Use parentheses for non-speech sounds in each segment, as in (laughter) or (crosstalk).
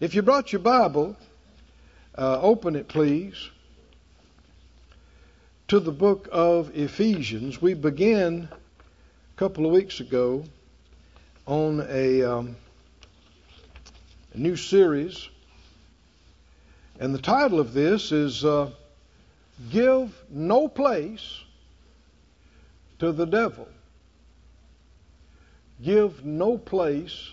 If you brought your Bible, uh, open it, please, to the book of Ephesians. We began a couple of weeks ago on a, um, a new series, and the title of this is uh, Give No Place to the Devil. Give no place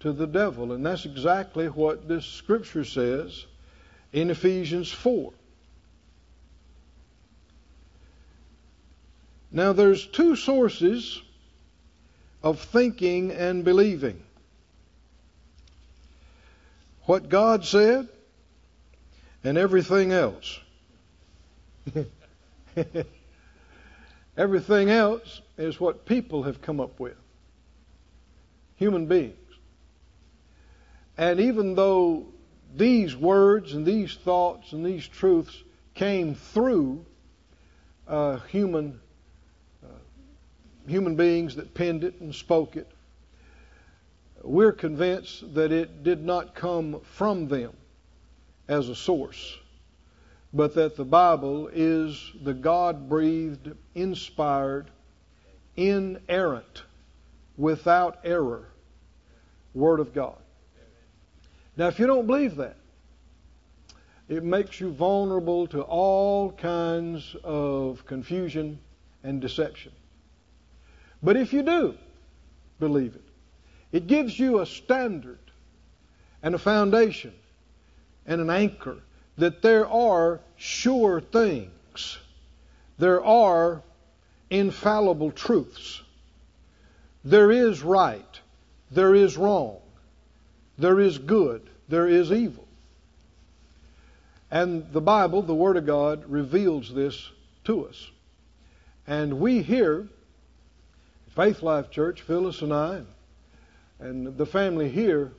to the devil. And that's exactly what this scripture says in Ephesians 4. Now, there's two sources of thinking and believing what God said and everything else. (laughs) everything else is what people have come up with, human beings. And even though these words and these thoughts and these truths came through uh, human uh, human beings that penned it and spoke it, we're convinced that it did not come from them as a source, but that the Bible is the God breathed, inspired, inerrant, without error Word of God. Now, if you don't believe that, it makes you vulnerable to all kinds of confusion and deception. But if you do believe it, it gives you a standard and a foundation and an anchor that there are sure things. There are infallible truths. There is right. There is wrong. There is good, there is evil. And the Bible, the Word of God, reveals this to us. And we here, Faith Life Church, Phyllis and I, and the family here,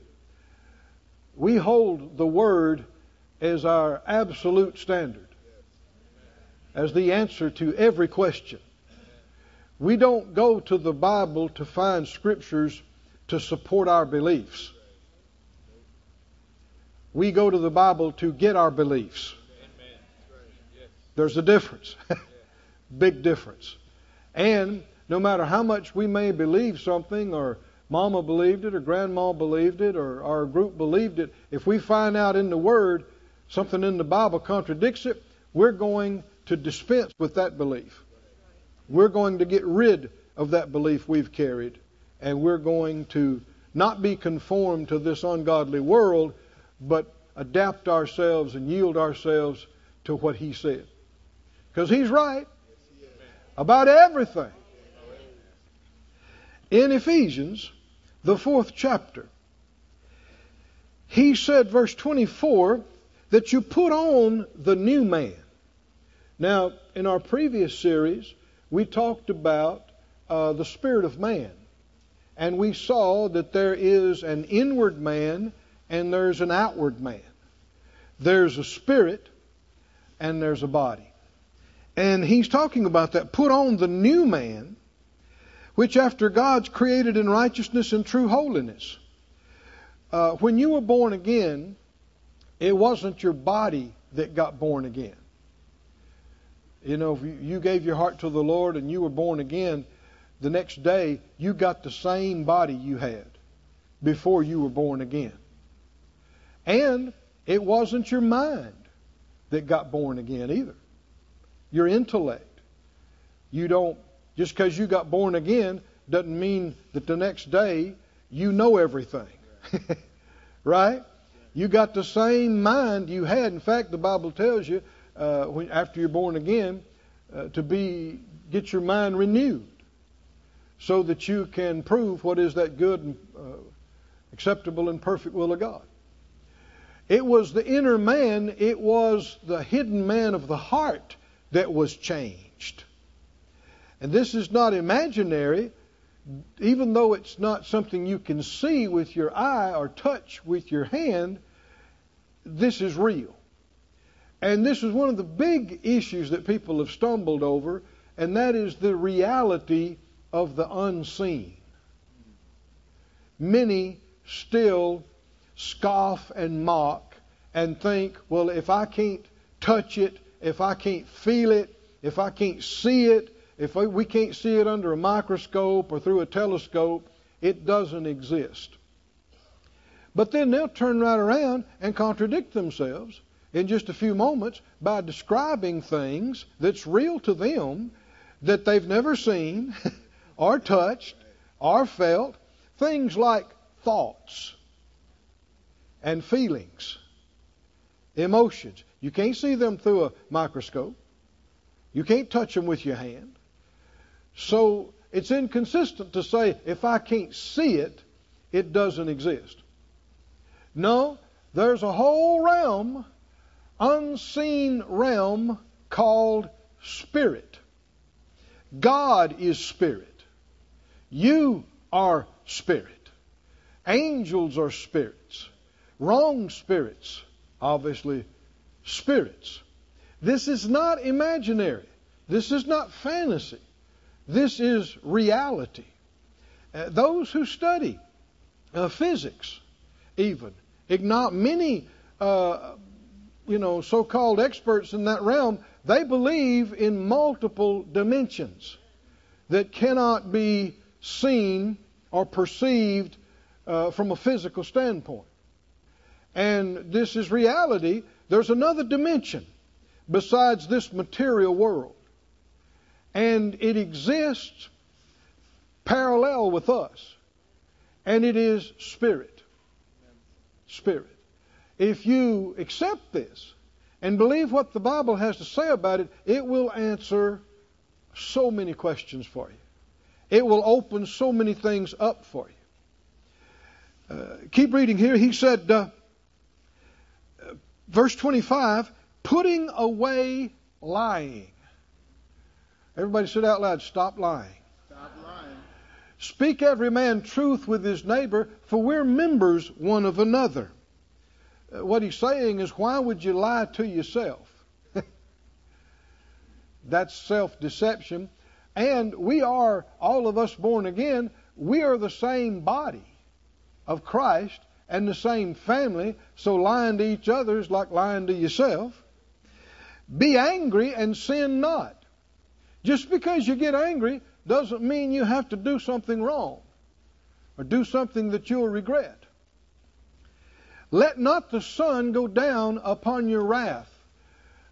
we hold the Word as our absolute standard, as the answer to every question. We don't go to the Bible to find scriptures to support our beliefs. We go to the Bible to get our beliefs. There's a difference. (laughs) Big difference. And no matter how much we may believe something, or mama believed it, or grandma believed it, or our group believed it, if we find out in the Word something in the Bible contradicts it, we're going to dispense with that belief. We're going to get rid of that belief we've carried, and we're going to not be conformed to this ungodly world, but adapt ourselves and yield ourselves to what He said. Because He's right about everything. In Ephesians, the fourth chapter, He said, verse 24, that you put on the new man. Now, in our previous series, we talked about uh, the spirit of man. And we saw that there is an inward man and there's an outward man. There's a spirit and there's a body. And he's talking about that. Put on the new man, which after God's created in righteousness and true holiness. Uh, when you were born again, it wasn't your body that got born again. You know, if you gave your heart to the Lord and you were born again, the next day you got the same body you had before you were born again. And it wasn't your mind that got born again either. Your intellect. You don't, just because you got born again doesn't mean that the next day you know everything. (laughs) right? You got the same mind you had. In fact, the Bible tells you uh, when, after you're born again uh, to be get your mind renewed so that you can prove what is that good and uh, acceptable and perfect will of God. It was the inner man, it was the hidden man of the heart that was changed. And this is not imaginary, even though it's not something you can see with your eye or touch with your hand, this is real. And this is one of the big issues that people have stumbled over, and that is the reality of the unseen. Many still scoff and mock and think, well, if I can't touch it, if I can't feel it, if I can't see it, if we can't see it under a microscope or through a telescope, it doesn't exist. But then they'll turn right around and contradict themselves in just a few moments by describing things that's real to them that they've never seen (laughs) or touched or felt. Things like thoughts and feelings, emotions. You can't see them through a microscope. You can't touch them with your hand. So it's inconsistent to say if I can't see it, it doesn't exist. No, there's a whole realm, unseen realm called spirit. God is spirit. You are spirit. Angels are spirits. Wrong spirits, obviously, spirits. This is not imaginary. This is not fantasy. This is reality. Uh, those who study uh, physics, even, ignore many, uh, you know, so-called experts in that realm, they believe in multiple dimensions that cannot be seen or perceived uh, from a physical standpoint. And this is reality. There's another dimension besides this material world. And it exists parallel with us. And it is spirit. Spirit. If you accept this and believe what the Bible has to say about it, it will answer so many questions for you. It will open so many things up for you. Uh, keep reading here. He said, uh, verse 25, putting away lying. Everybody said out loud, stop lying. Stop lying. Speak every man truth with his neighbor, for we're members one of another. Uh, what he's saying is, why would you lie to yourself? (laughs) That's self deception. And we are, all of us born again, we are the same body of Christ and the same family, so lying to each other is like lying to yourself. Be angry and sin not. Just because you get angry doesn't mean you have to do something wrong or do something that you'll regret. Let not the sun go down upon your wrath.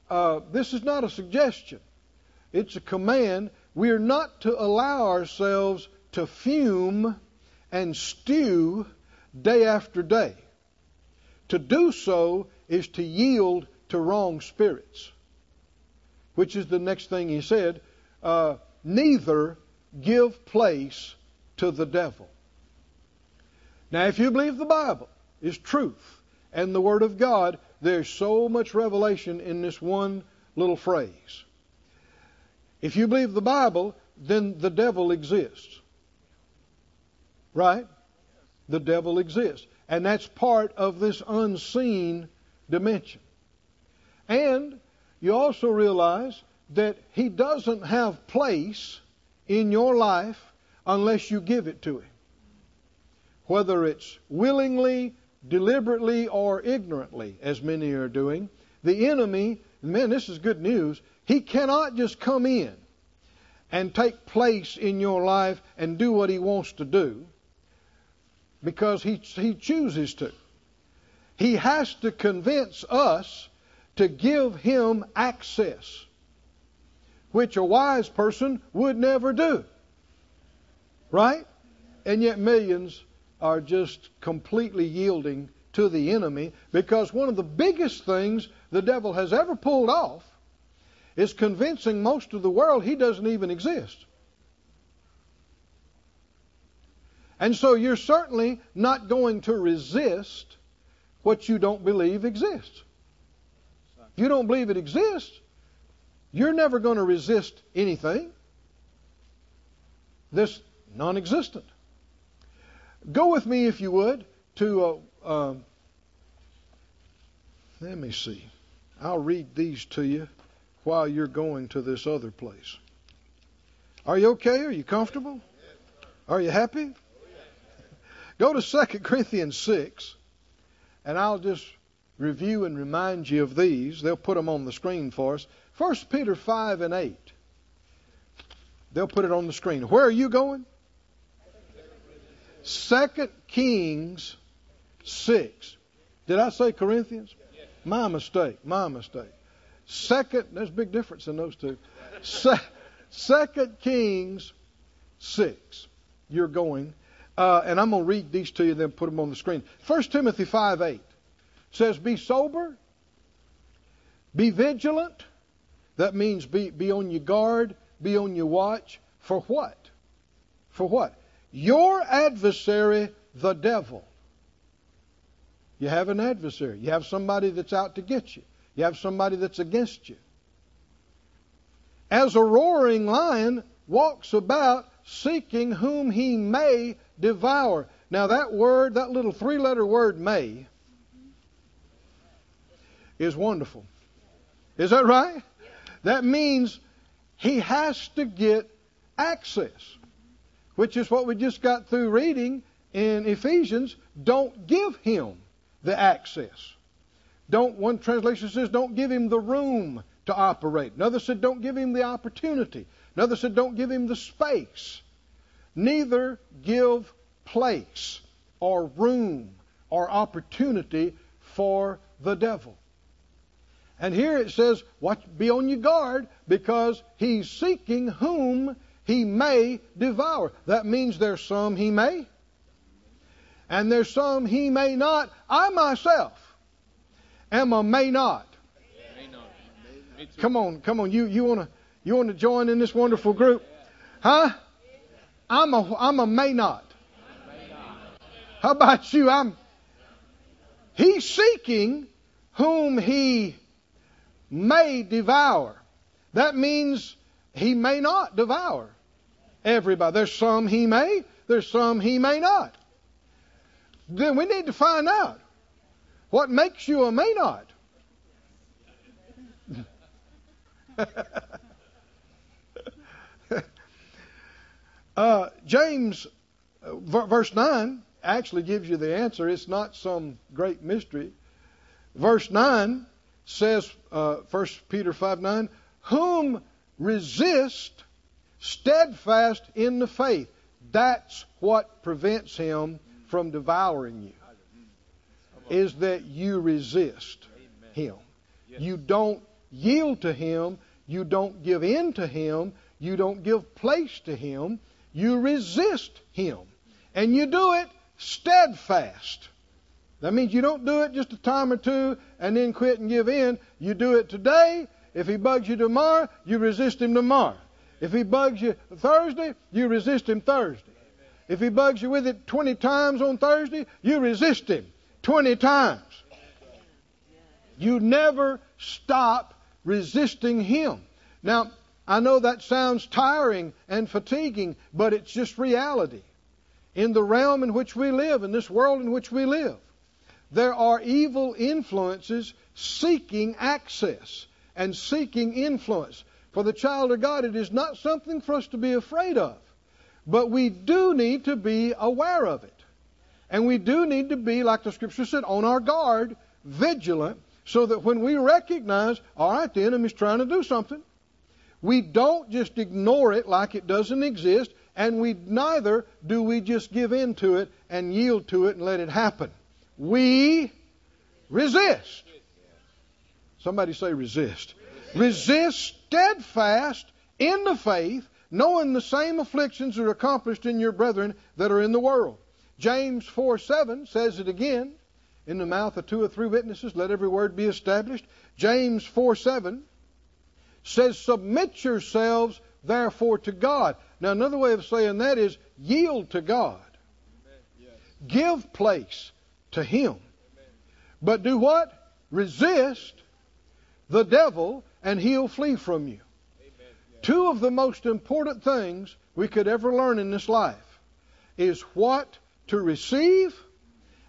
Uh, this is not a suggestion, it's a command we are not to allow ourselves to fume and stew day after day. To do so is to yield to wrong spirits, which is the next thing he said. Uh, neither give place to the devil. Now, if you believe the Bible is truth and the Word of God, there's so much revelation in this one little phrase. If you believe the Bible, then the devil exists. Right? The devil exists. And that's part of this unseen dimension. And you also realize that he doesn't have place in your life unless you give it to him. Whether it's willingly, deliberately, or ignorantly, as many are doing, the enemy, man, this is good news, he cannot just come in and take place in your life and do what he wants to do because he, he chooses to. He has to convince us to give him access, which a wise person would never do. Right? And yet millions are just completely yielding to the enemy because one of the biggest things the devil has ever pulled off is convincing most of the world he doesn't even exist. And so you're certainly not going to resist what you don't believe exists. If you don't believe it exists, you're never going to resist anything. This non existent. Go with me, if you would, to, uh, uh, let me see. I'll read these to you while you're going to this other place. Are you okay? Are you comfortable? Are you happy? Go to 2 Corinthians 6. and I'll just review and remind you of these. They'll put them on the screen for us. 1 Peter 5 and 8. They'll put it on the screen. Where are you going? Second Kings 6. Did I say Corinthians? My mistake. My mistake. Second, there's a big difference in those two. Se- Second Kings 6. You're going. Uh, and I'm going to read these to you and then put them on the screen. 1 Timothy 5 8 says, Be sober, be vigilant. That means be, be on your guard, be on your watch. For what? For what? Your adversary, the devil. You have an adversary. You have somebody that's out to get you. You have somebody that's against you. As a roaring lion walks about seeking whom he may devour. Now, that word, that little three letter word, may, is wonderful. Is that right? That means he has to get access, which is what we just got through reading in Ephesians. Don't give him the access. Don't one translation says don't give him the room to operate. Another said don't give him the opportunity. Another said don't give him the space. Neither give place or room or opportunity for the devil. And here it says, watch, be on your guard because he's seeking whom he may devour. That means there's some he may, and there's some he may not. I myself am a may not. Come on, come on. You you wanna you wanna join in this wonderful group? Huh? I'm a I'm a may not. How about you? I'm He's seeking whom he may devour. That means he may not devour everybody. There's some he may, there's some he may not. Then we need to find out what makes you a may not. (laughs) uh, James, uh, verse 9, actually gives you the answer. It's not some great mystery. Verse 9 says, uh, 1 Peter 5 9, whom resist steadfast in the faith. That's what prevents him from devouring you. Is that you resist him. You don't yield to him. You don't give in to him. You don't give place to him. You resist him. And you do it steadfast. That means you don't do it just a time or two and then quit and give in. You do it today. If he bugs you tomorrow, you resist him tomorrow. If he bugs you Thursday, you resist him Thursday. If he bugs you with it 20 times on Thursday, you resist him 20 times. You never stop resisting him. Now, I know that sounds tiring and fatiguing, but it's just reality. In the realm in which we live, in this world in which we live, there are evil influences seeking access and seeking influence. For the child of God, it is not something for us to be afraid of, but we do need to be aware of it. And we do need to be, like the scripture said, on our guard, vigilant, so that when we recognize, all right, the enemy's trying to do something, we don't just ignore it like it doesn't exist, and we neither do we just give in to it and yield to it and let it happen. We resist. Somebody say resist. Resist steadfast in the faith, knowing the same afflictions are accomplished in your brethren that are in the world. James 4 7 says it again. In the mouth of two or three witnesses, let every word be established. James 4 7 says, Submit yourselves therefore to God. Now, another way of saying that is yield to God. Give place to Him. But do what? Resist the devil and he'll flee from you. Two of the most important things we could ever learn in this life is what to receive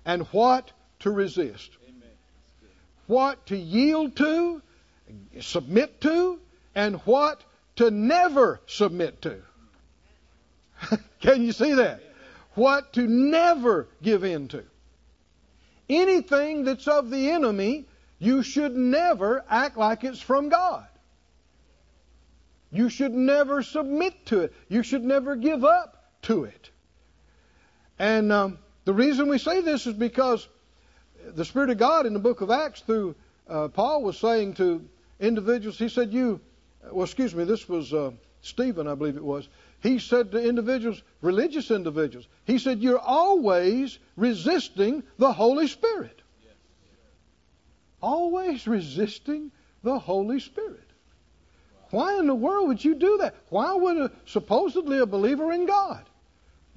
and what to resist. What to yield to, submit to, and what to never submit to. (laughs) Can you see that? What to never give in to. anything that's of the enemy, you should never act like it's from God. You should never submit to it. You should never give up to it. And um, the reason we say this is because the Spirit of God in the book of Acts, through uh, Paul, was saying to individuals, he said, You, well, excuse me, this was uh, Stephen, I believe it was. He said to individuals, religious individuals, he said, You're always resisting the Holy Spirit. Always resisting the Holy Spirit. Why in the world would you do that? Why would a, supposedly a believer in God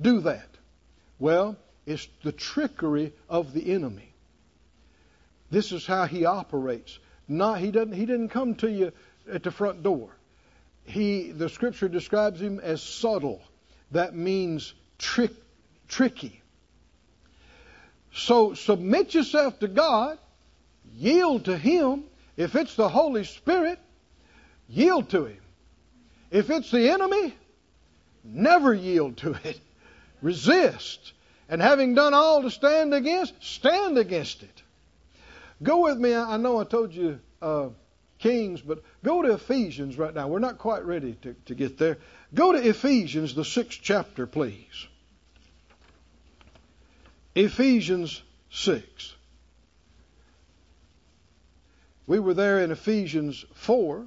do that? Well, it's the trickery of the enemy. This is how he operates. Not he doesn't he didn't come to you at the front door. He the scripture describes him as subtle. That means trick tricky. So submit yourself to God, yield to him. If it's the Holy Spirit, yield to him. If it's the enemy, never yield to it. Resist. And having done all to stand against, stand against it. Go with me. I know I told you uh, Kings, but go to Ephesians right now. We're not quite ready to, to get there. Go to Ephesians, the sixth chapter, please. Ephesians 6. We were there in Ephesians 4,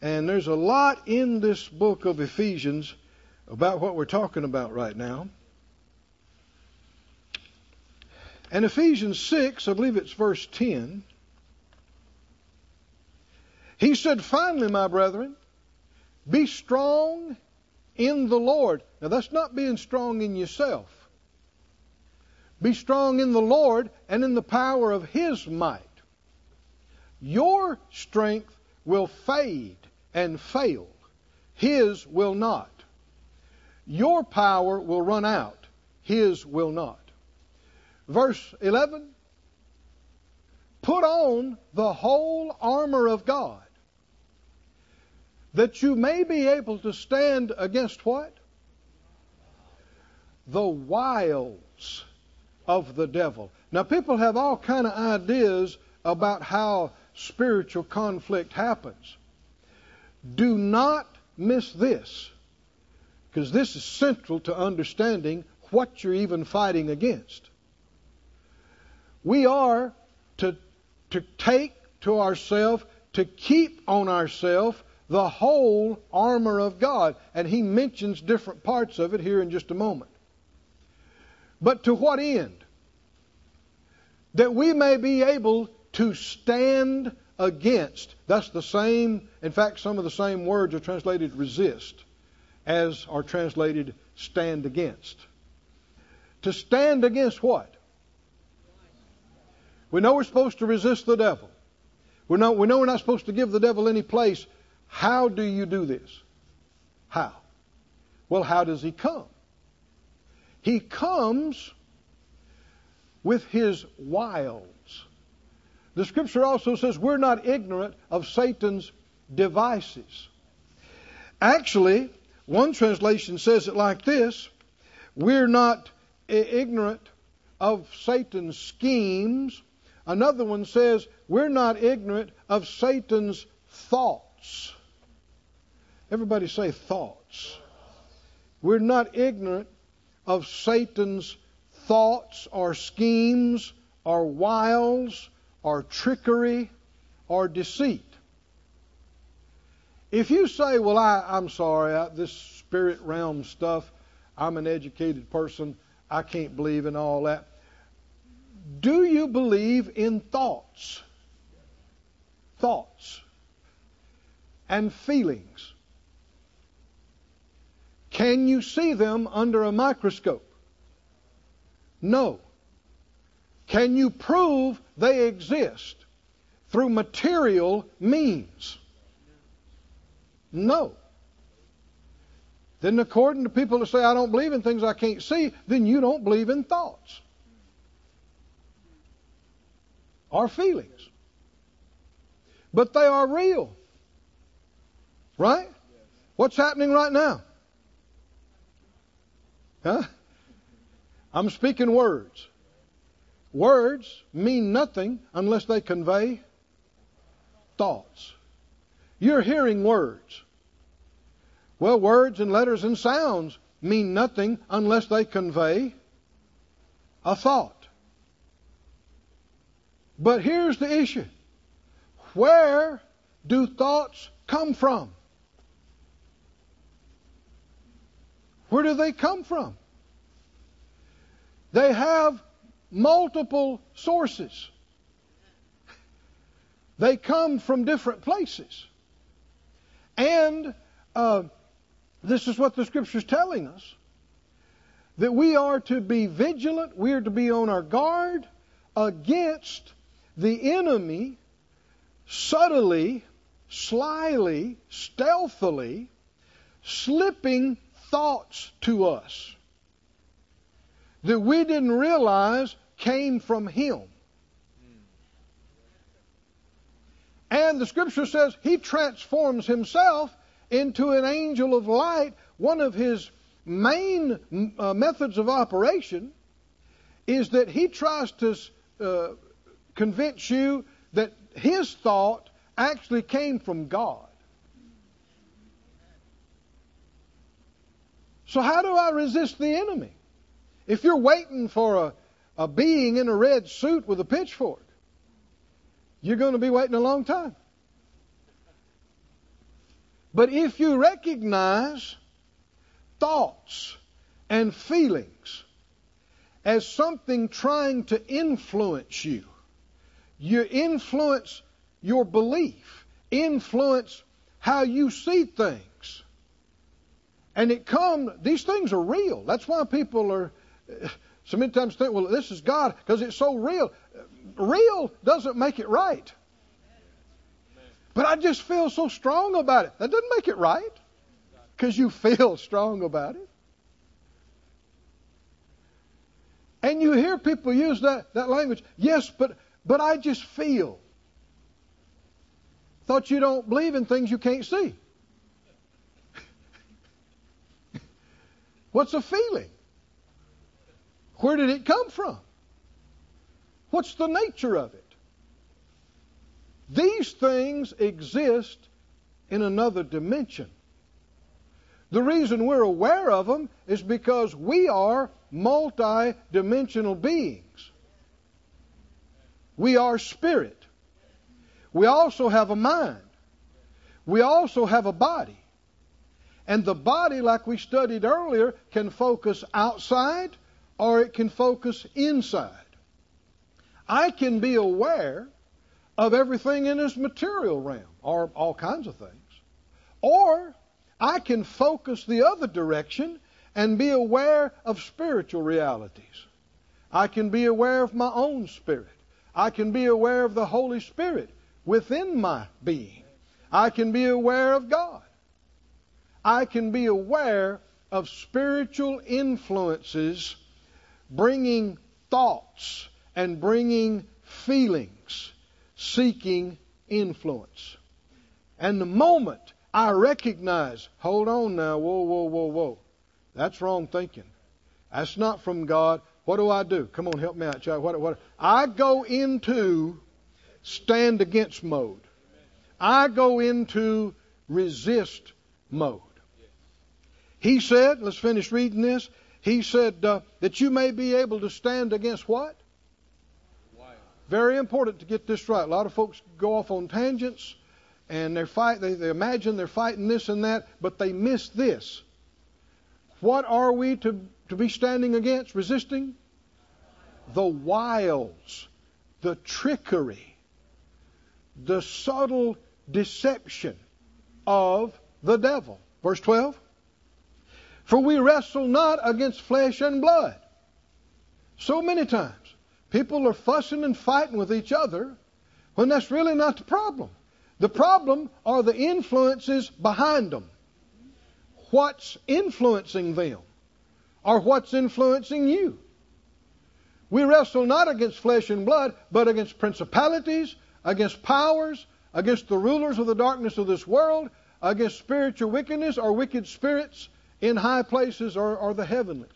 and there's a lot in this book of Ephesians about what we're talking about right now. And Ephesians 6, I believe it's verse 10, he said, Finally, my brethren, be strong in the Lord. Now, that's not being strong in yourself. Be strong in the Lord and in the power of His might. Your strength will fade and fail, His will not. Your power will run out, His will not. Verse 11 Put on the whole armor of God, that you may be able to stand against what? The wiles of the devil. Now, people have all kind of ideas about how spiritual conflict happens. Do not miss this, because this is central to understanding what you're even fighting against. We are to, to take to ourselves, to keep on ourselves the whole armor of God. And he mentions different parts of it here in just a moment. But to what end? That we may be able to stand against. That's the same, in fact, some of the same words are translated resist as are translated stand against. To stand against what? We know we're supposed to resist the devil. We know, we know we're not supposed to give the devil any place. How do you do this? How? Well, how does he come? He comes with his wiles. The scripture also says we're not ignorant of Satan's devices. Actually, one translation says it like this We're not ignorant of Satan's schemes Another one says, We're not ignorant of Satan's thoughts. Everybody say thoughts. We're not ignorant of Satan's thoughts or schemes or wiles or trickery or deceit. If you say, Well, I, am sorry, I, this spirit realm stuff, I'm an educated person, I can't believe in all that. Do you believe in thoughts? Thoughts and feelings. Can you see them under a microscope? No. Can you prove they exist through material means? No. Then, according to people that say, I don't believe in things I can't see, then you don't believe in thoughts. or feelings. But they are real. Right? What's happening right now? Huh? I'm speaking words. words mean nothing unless they convey thoughts. You're hearing words. Well, words and letters and sounds mean nothing unless they convey a thought. But here's the issue where do thoughts come from? Where do they come from? They have multiple sources. They come from different places. And uh, this is what the Scripture is telling us that we are to be vigilant, we are to be on our guard against the enemy subtly, slyly, stealthily slipping thoughts to us that we didn't realize came from him. And the scripture says he transforms himself into an angel of light. One of his main uh, methods of operation is that he tries to uh, convince you that his thought actually came from God. So, how do I resist the enemy? If you're waiting for a, a being in a red suit with a pitchfork, you're going to be waiting a long time. But if you recognize thoughts and feelings as something trying to influence you, you influence your belief, influence how you see things. And it comes, these things are real. That's why people are so many times think, well, this is God because it's so real. Real doesn't make it right. But I just feel so strong about it. That doesn't make it right because you feel (laughs) strong about it. And you hear people use that, that language. Yes, but but I just feel. Thought you don't believe in things you can't see. What's a feeling? Where did it come from? What's the nature of it? These things exist in another dimension. The reason we're aware of them is because we are multi dimensional beings. We are spirit. We also have a mind. We also have a body. And the body, like we studied earlier, can focus outside or it can focus inside. I can be aware of everything in this material realm, or all kinds of things. Or I can focus the other direction and be aware of spiritual realities. I can be aware of my own spirit. I can be aware of the Holy Spirit within my being. I can be aware of God. I can be aware of spiritual influences bringing thoughts and bringing feelings, seeking influence. And the moment I recognize, hold on now, whoa, whoa, whoa, whoa, that's wrong thinking. That's not from God. What do I do? Come on, help me out, child. What, what? I go into stand against mode. I go into resist mode. He said, let's finish reading this. He said uh, that you may be able to stand against what? Very important to get this right. A lot of folks go off on tangents and they fight. They, they imagine they're fighting this and that, but they miss this. What are we to, to be standing against, resisting? The wiles, the trickery, the subtle deception of the devil. Verse 12. For we wrestle not against flesh and blood. So many times, people are fussing and fighting with each other when that's really not the problem. The problem are the influences behind them. What's influencing them? Or what's influencing you? We wrestle not against flesh and blood, but against principalities, against powers, against the rulers of the darkness of this world, against spiritual wickedness or wicked spirits in high places are, are the heavenlies.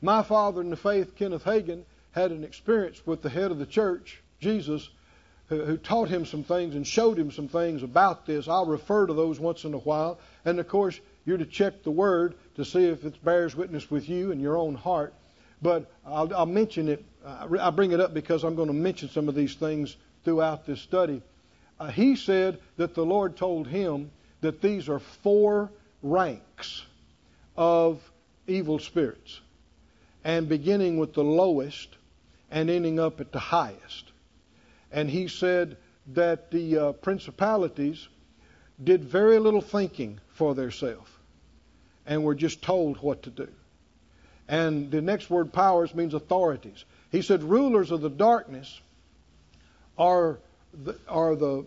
My father in the faith, Kenneth Hagin, had an experience with the head of the church, Jesus, who, who taught him some things and showed him some things about this. I'll refer to those once in a while. And of course, you're to check the Word to see if it bears witness with you and your own heart. But I'll, I'll mention it. I bring it up because I'm going to mention some of these things throughout this study. Uh, he said that the Lord told him that these are four ranks of evil spirits, and beginning with the lowest and ending up at the highest. And he said that the uh, principalities did very little thinking for themselves and were just told what to do. And the next word, powers, means authorities. He said rulers of the darkness are the, are the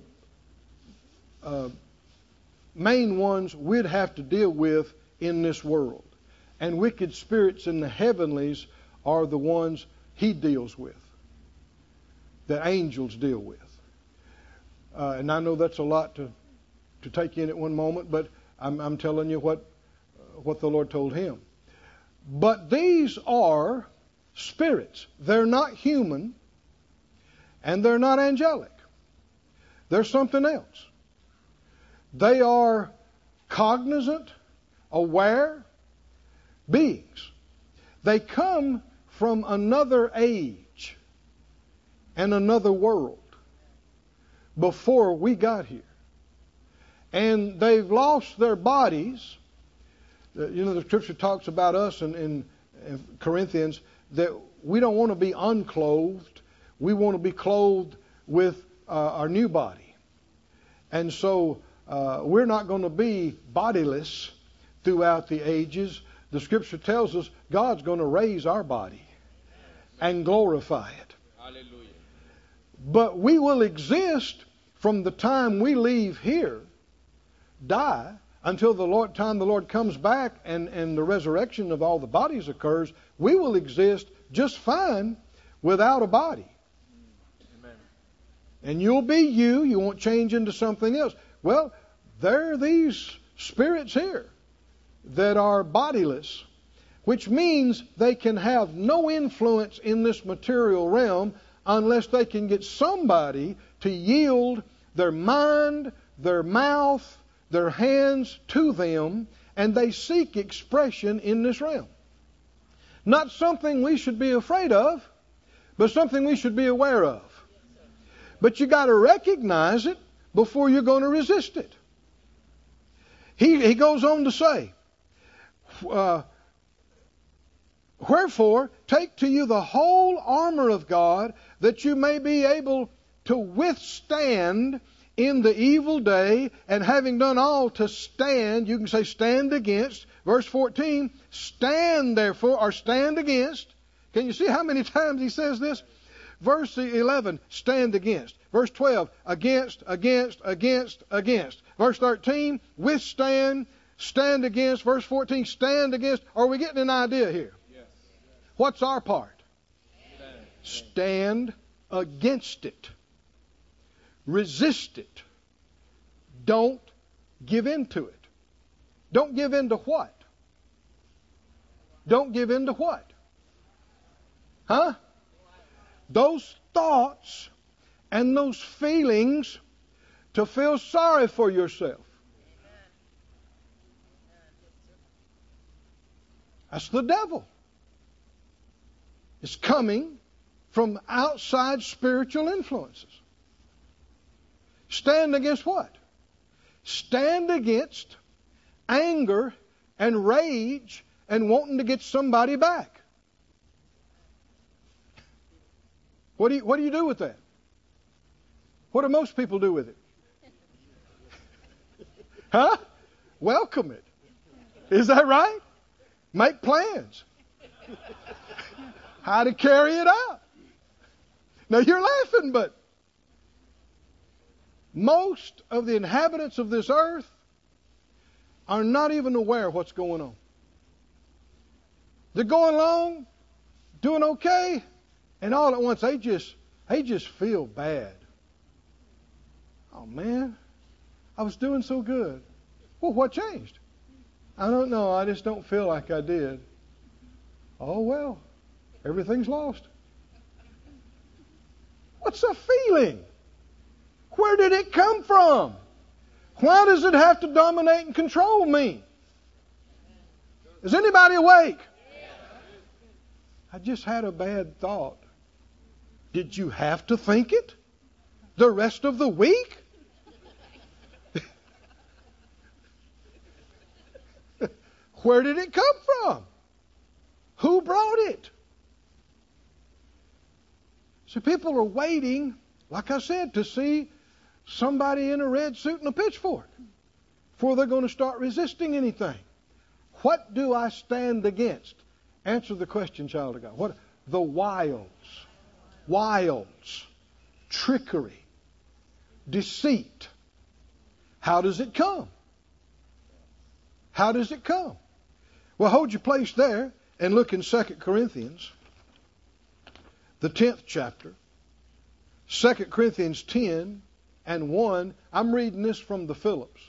uh, main ones we'd have to deal with in this world. And wicked spirits in the heavenlies are the ones he deals with, that angels deal with. Uh, and I know that's a lot to, to take in at one moment, but I'm, I'm telling you what, what the Lord told him. But these are spirits. They're not human, and they're not angelic. They're something else. They are cognizant, aware beings. They come from another age and another world before we got here. And they've lost their bodies. Uh, you know, the scripture talks about us in, in, in Corinthians that we don't want to be unclothed. We want to be clothed with uh, our new body. And so uh, we're not going to be bodiless throughout the ages. The scripture tells us God's going to raise our body and glorify it. Hallelujah. But we will exist from the time we leave here, die, until the Lord, time the Lord comes back and, and the resurrection of all the bodies occurs. We will exist just fine without a body. Amen. And you'll be you. You won't change into something else. Well, there are these spirits here that are bodiless, which means they can have no influence in this material realm unless they can get somebody to yield their mind, their mouth, their hands to them, and they seek expression in this realm. Not something we should be afraid of, but something we should be aware of. But you got to recognize it before you're going to resist it. He, he goes on to say, uh, Wherefore, take to you the whole armor of God, that you may be able to withstand in the evil day, and having done all to stand, you can say stand against. Verse 14, stand therefore, or stand against. Can you see how many (laughs) times he says this? Verse 11, stand against. Verse 12, against, against, against, against. Verse 13, withstand, stand against. Verse 14, stand against. Are we getting an idea here? Yes. What's our part? Stand. stand against it. Resist it. Don't give in to it. Don't give in to what? Don't give in to what? Huh? Those thoughts and those feelings to feel sorry for yourself. That's the devil. It's coming from outside spiritual influences. Stand against what? Stand against anger and rage and wanting to get somebody back. What do you, what do, you do with that? What do most people do with it? (laughs) Huh? Welcome it. Is that right? Make plans. (laughs) How to carry it out. Now you're laughing, but most of the inhabitants of this earth are not even aware of what's going on. They're going along, doing okay, and all at once they just they just feel bad. Oh man, I was doing so good. Well, what changed? I don't know. I just don't feel like I did. Oh well, everything's lost. What's a feeling? Where did it come from? Why does it have to dominate and control me? Is anybody awake? I just had a bad thought. Did you have to think it the rest of the week? Where did it come from? Who brought it? So people are waiting, like I said, to see somebody in a red suit and a pitchfork before they're going to start resisting anything. What do I stand against? Answer the question, child of God. What the wiles, wiles, trickery, deceit. How does it come? How does it come? Well, hold your place there and look in 2 Corinthians, the 10th chapter. 2 Corinthians 10 and 1. I'm reading this from the Phillips.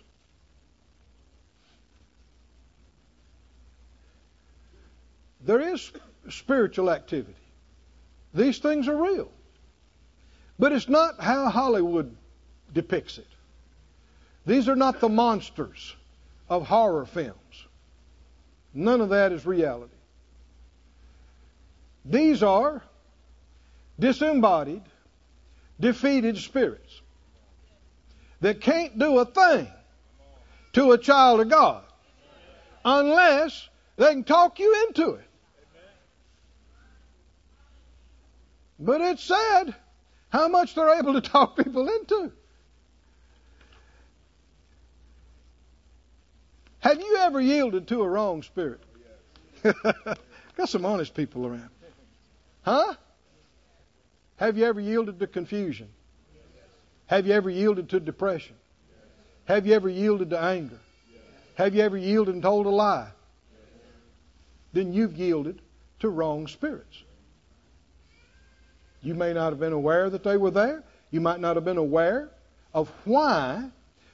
There is spiritual activity. These things are real. But it's not how Hollywood depicts it. These are not the monsters of horror films. None of that is reality. These are disembodied, defeated spirits that can't do a thing to a child of God unless they can talk you into it. But it's sad how much they're able to (laughs) talk people into. Have you ever yielded to a wrong spirit? (laughs) Got some honest people around. Huh? Have you ever yielded to confusion? Have you ever yielded to depression? Have you ever yielded to anger? Have you ever yielded and told a lie? Then you've yielded to wrong spirits. You may not have been aware that they were there. You might not have been aware of why,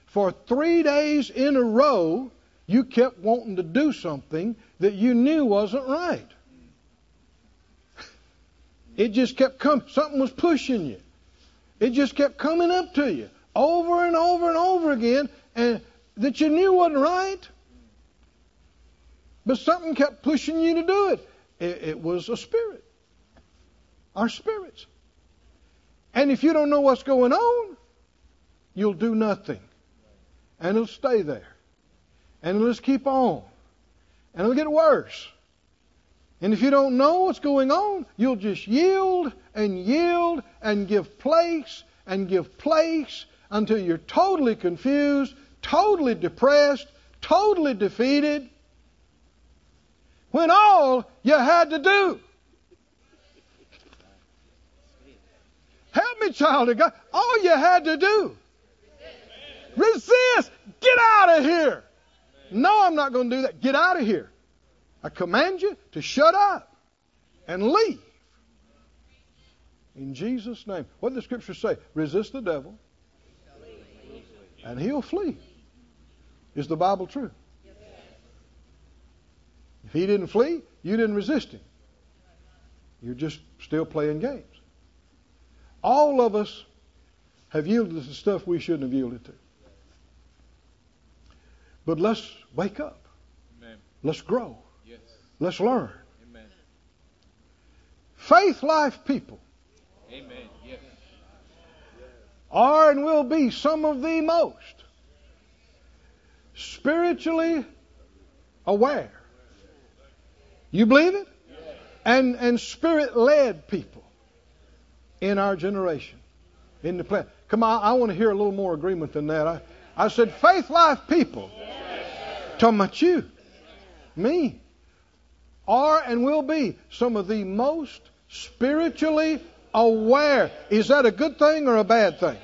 for three days in a row, you kept wanting to do something that you knew wasn't right. It just kept coming. Something was pushing you. It just kept coming up to you over and over and over again, and that you knew wasn't right. But something kept pushing you to do it. It, it was a spirit. Our spirits. And if you don't know what's going on, you'll do nothing. And it'll stay there. And it'll just keep on. And it'll get worse. And if you don't know what's going on, you'll just yield and yield and give place and give place until you're totally confused, totally depressed, totally defeated. When all you had to do. Help me, child of God. All you had to do. Resist. Get out of here. No, I'm not going to do that. Get out of here. I command you to shut up and leave. In Jesus' name. What did the scripture say? Resist the devil and he'll flee. Is the Bible true? If he didn't flee, you didn't resist him. You're just still playing games. All of us have yielded to stuff we shouldn't have yielded to. But let's wake up. Amen. Let's grow. Yes. Let's learn. Amen. Faith life people Amen. Yes. are and will be some of the most spiritually aware. You believe it? Yes. And and spirit led people in our generation. In the plan. Come on, I want to hear a little more agreement than that. I, I said faith life people Talking about you, me, are and will be some of the most spiritually aware. Is that a good thing or a bad thing?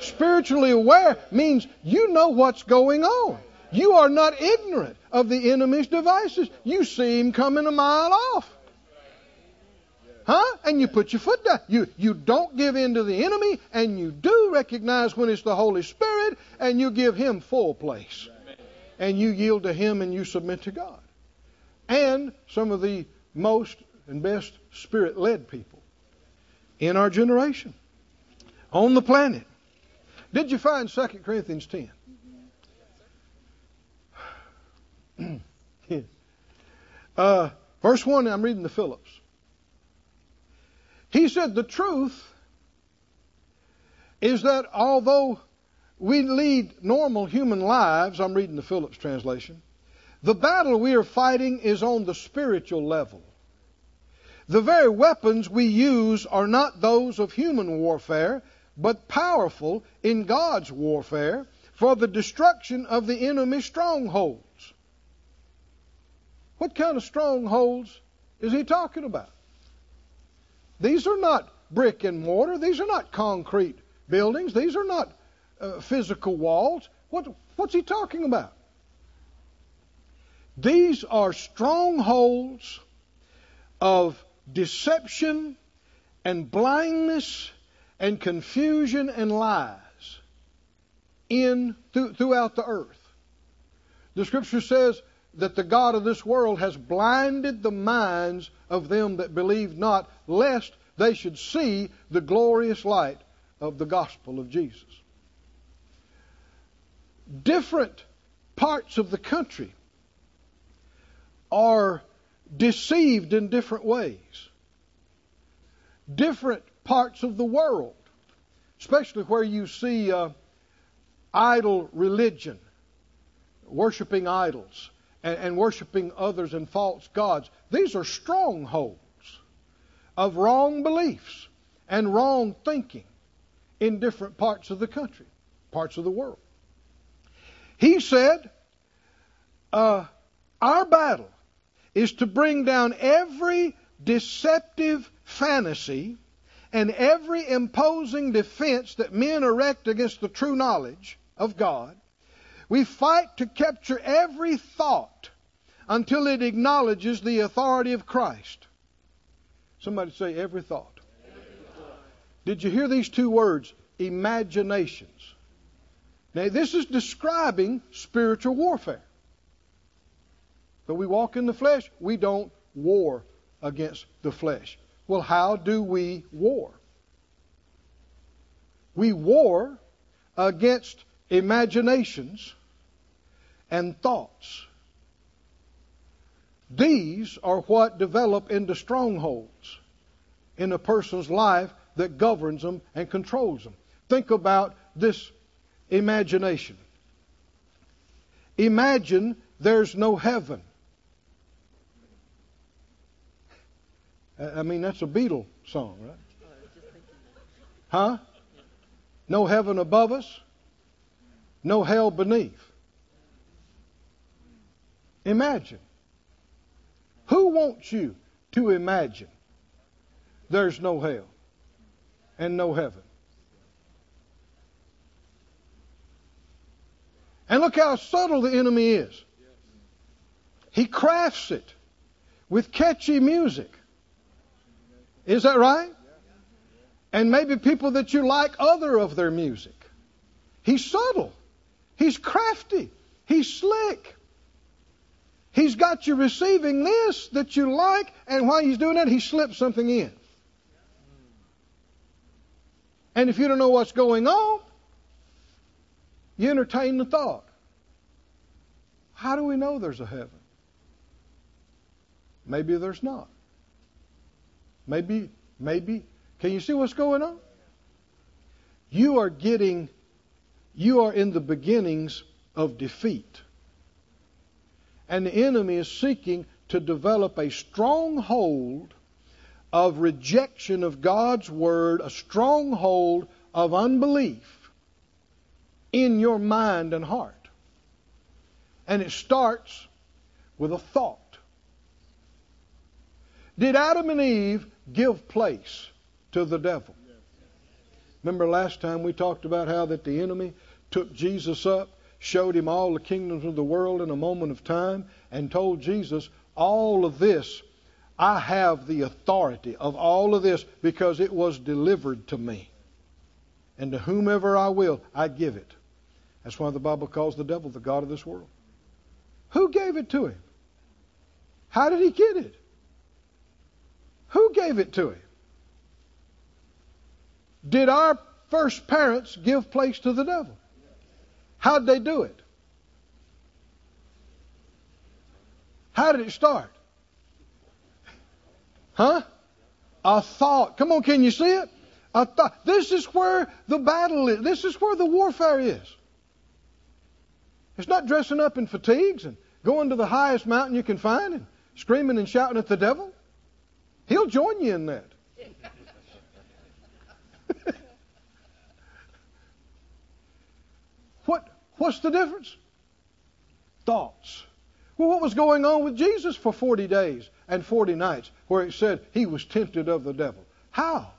Spiritually aware means you know what's going on. You are not ignorant of the enemy's devices. You see him coming a mile off. Huh? And you put your foot down. You, you don't give in to the enemy, and you do recognize when it's the Holy Spirit, and you give him full place and you yield to Him and you submit to God. And some of the most and best spirit led people in our generation. on the planet. Did you find 2 Corinthians 10? (clears throat) uh, verse 1, I'm reading the Phillips. He said, The truth is that although we lead normal human lives, I'm reading the Phillips translation, the battle we are fighting is on the spiritual level. The very weapons we use are not those of human warfare, but powerful in God's warfare for the destruction of the enemy's strongholds. What kind of strongholds is he talking about? These are not brick and mortar. These are not concrete buildings. These are not uh, physical walls. What, what's he talking about? These are strongholds of deception and blindness and confusion and lies in th- throughout the earth. The scripture says that the God of this world has blinded the minds of them that believe not, lest they should see the glorious light of the gospel of Jesus. Different parts of the country are deceived in different ways. Different parts of the world, especially where you see uh, idol religion, worshiping idols, and, and worshiping others and false gods. These are strongholds of wrong beliefs and wrong thinking in different parts of the country, parts of the world. He said, uh, Our battle is to bring down every deceptive fantasy and every imposing defense that men erect against the true knowledge of God. We fight to capture every thought until it acknowledges the authority of Christ. Somebody say, every thought. Every thought. Did you hear these two words? Imaginations. Now, this is describing spiritual warfare. But we walk in the flesh, we don't war against the flesh. Well, how do we war? We war against imaginations and thoughts. These are what develop into strongholds in a person's life that governs them and controls them. Think about this imagination. Imagine there's no heaven. I mean, that's a Beatle song, right? Huh? No heaven above us, no hell beneath. Imagine. Who wants you to imagine there's no hell and no heaven? And look how subtle the enemy is. He crafts it with catchy music. Is that right? And maybe people that you like other of their music. He's subtle. He's crafty. He's slick. He's got you receiving this that you like, and while he's doing that, he slips something in. And if you don't know what's going on, you entertain the thought. How do we know there's a heaven? Maybe there's not. Maybe, maybe. Can you see what's going on? You are getting, you are in the beginnings of defeat. And the enemy is seeking to develop a stronghold of rejection of God's word, a stronghold of unbelief in your mind and heart. And it starts with a thought. Did Adam and Eve give place to the devil? Remember last time we talked about how that the enemy took Jesus up showed him all the kingdoms of the world in a moment of time, and told Jesus, All of this, I have the authority of all of this because it was delivered to me. And to whomever I will, I give it. That's why the Bible calls the devil the God of this world. Who gave it to him? How did he get it? Who gave it to him? Did our first parents give place to the devil? How'd they do it? How did it start? Huh? A thought. Come on, can you see it? A thought. This is where the battle is. This is where the warfare is. It's not dressing up in fatigues and going to the highest mountain you can find and screaming and shouting at the devil. He'll join you in that. (laughs) what what's the difference? Thoughts. Well, what was going on with Jesus for 40 days and 40 nights where it said he was tempted of the devil? How?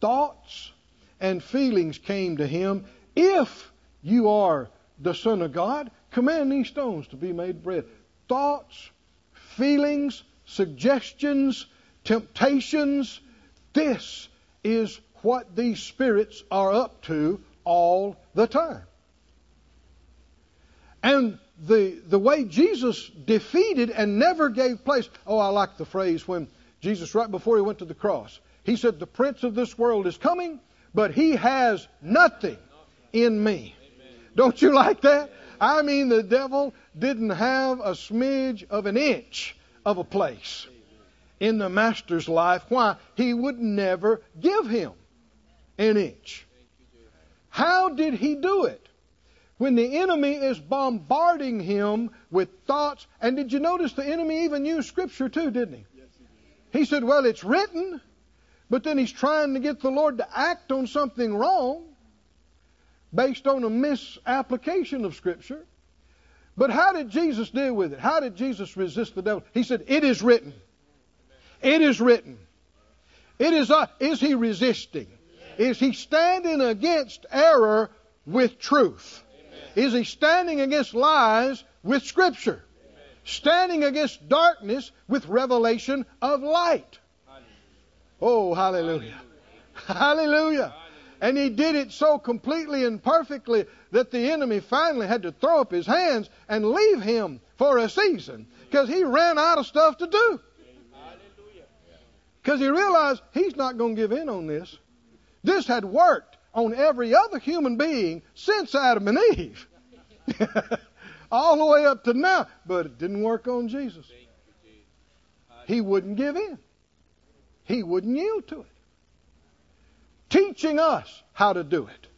Thoughts and feelings came to him. If you are the Son of God, command these stones to be made bread. Thoughts, feelings, suggestions, temptations. This is what these spirits are up to all the time. And the, the way Jesus defeated and never gave place. Oh, I like the phrase when Jesus, right before he went to the cross, he said, The prince of this world is coming, but he has nothing in me. Don't you like that? I mean, the devil didn't have a smidge of an inch of a place in the master's life. Why? He would never give him an inch. How did he do it? When the enemy is bombarding him with thoughts, and did you notice the enemy even used scripture too, didn't he? He said, Well, it's written, but then he's trying to get the Lord to act on something wrong based on a misapplication of Scripture. But how did Jesus deal with it? How did Jesus resist the devil? He said, It is written. It is written. It is, uh, is he resisting? Is he standing against error with truth? Is he standing against lies with Scripture? Standing against darkness with revelation of light. Oh, hallelujah. Hallelujah. And he did it so completely and perfectly that the enemy finally had to throw up his hands and leave him for a season because he ran out of stuff to do. Because he realized he's not going to give in on this. This had worked on every other human being since Adam and Eve. (laughs) All the way up to now. But it didn't work on Jesus. He wouldn't give in, he wouldn't yield to it. Teaching us how to do it,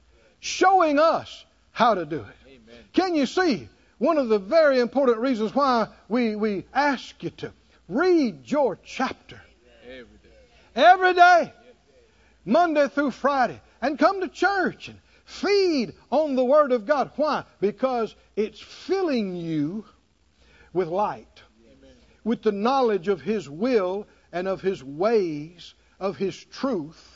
showing us how to do it. Amen. Can you see one of the very important reasons why we, we ask you to read your chapter every day? Every day. Monday through Friday and come to church and feed on the Word of God. Why? Because it's filling you with light, Amen. with the knowledge of His will and of His ways, of His truth.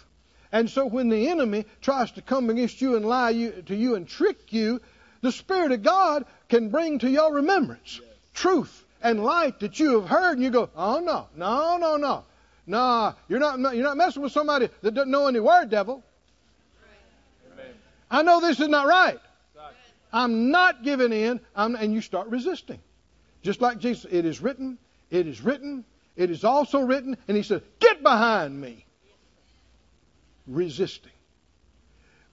And so when the enemy tries to come against you and lie you, to you and trick you, the Spirit of God can bring to your remembrance yes. truth and light that you have heard, and you go, oh no, no, no, no. No, you're not, you're not messing with somebody that doesn't know any word, devil. I know this is not right. I'm not giving in, I'm, and you start resisting. Just like Jesus, it is written, it is written, it is also written, and he said, Get behind me. Resisting.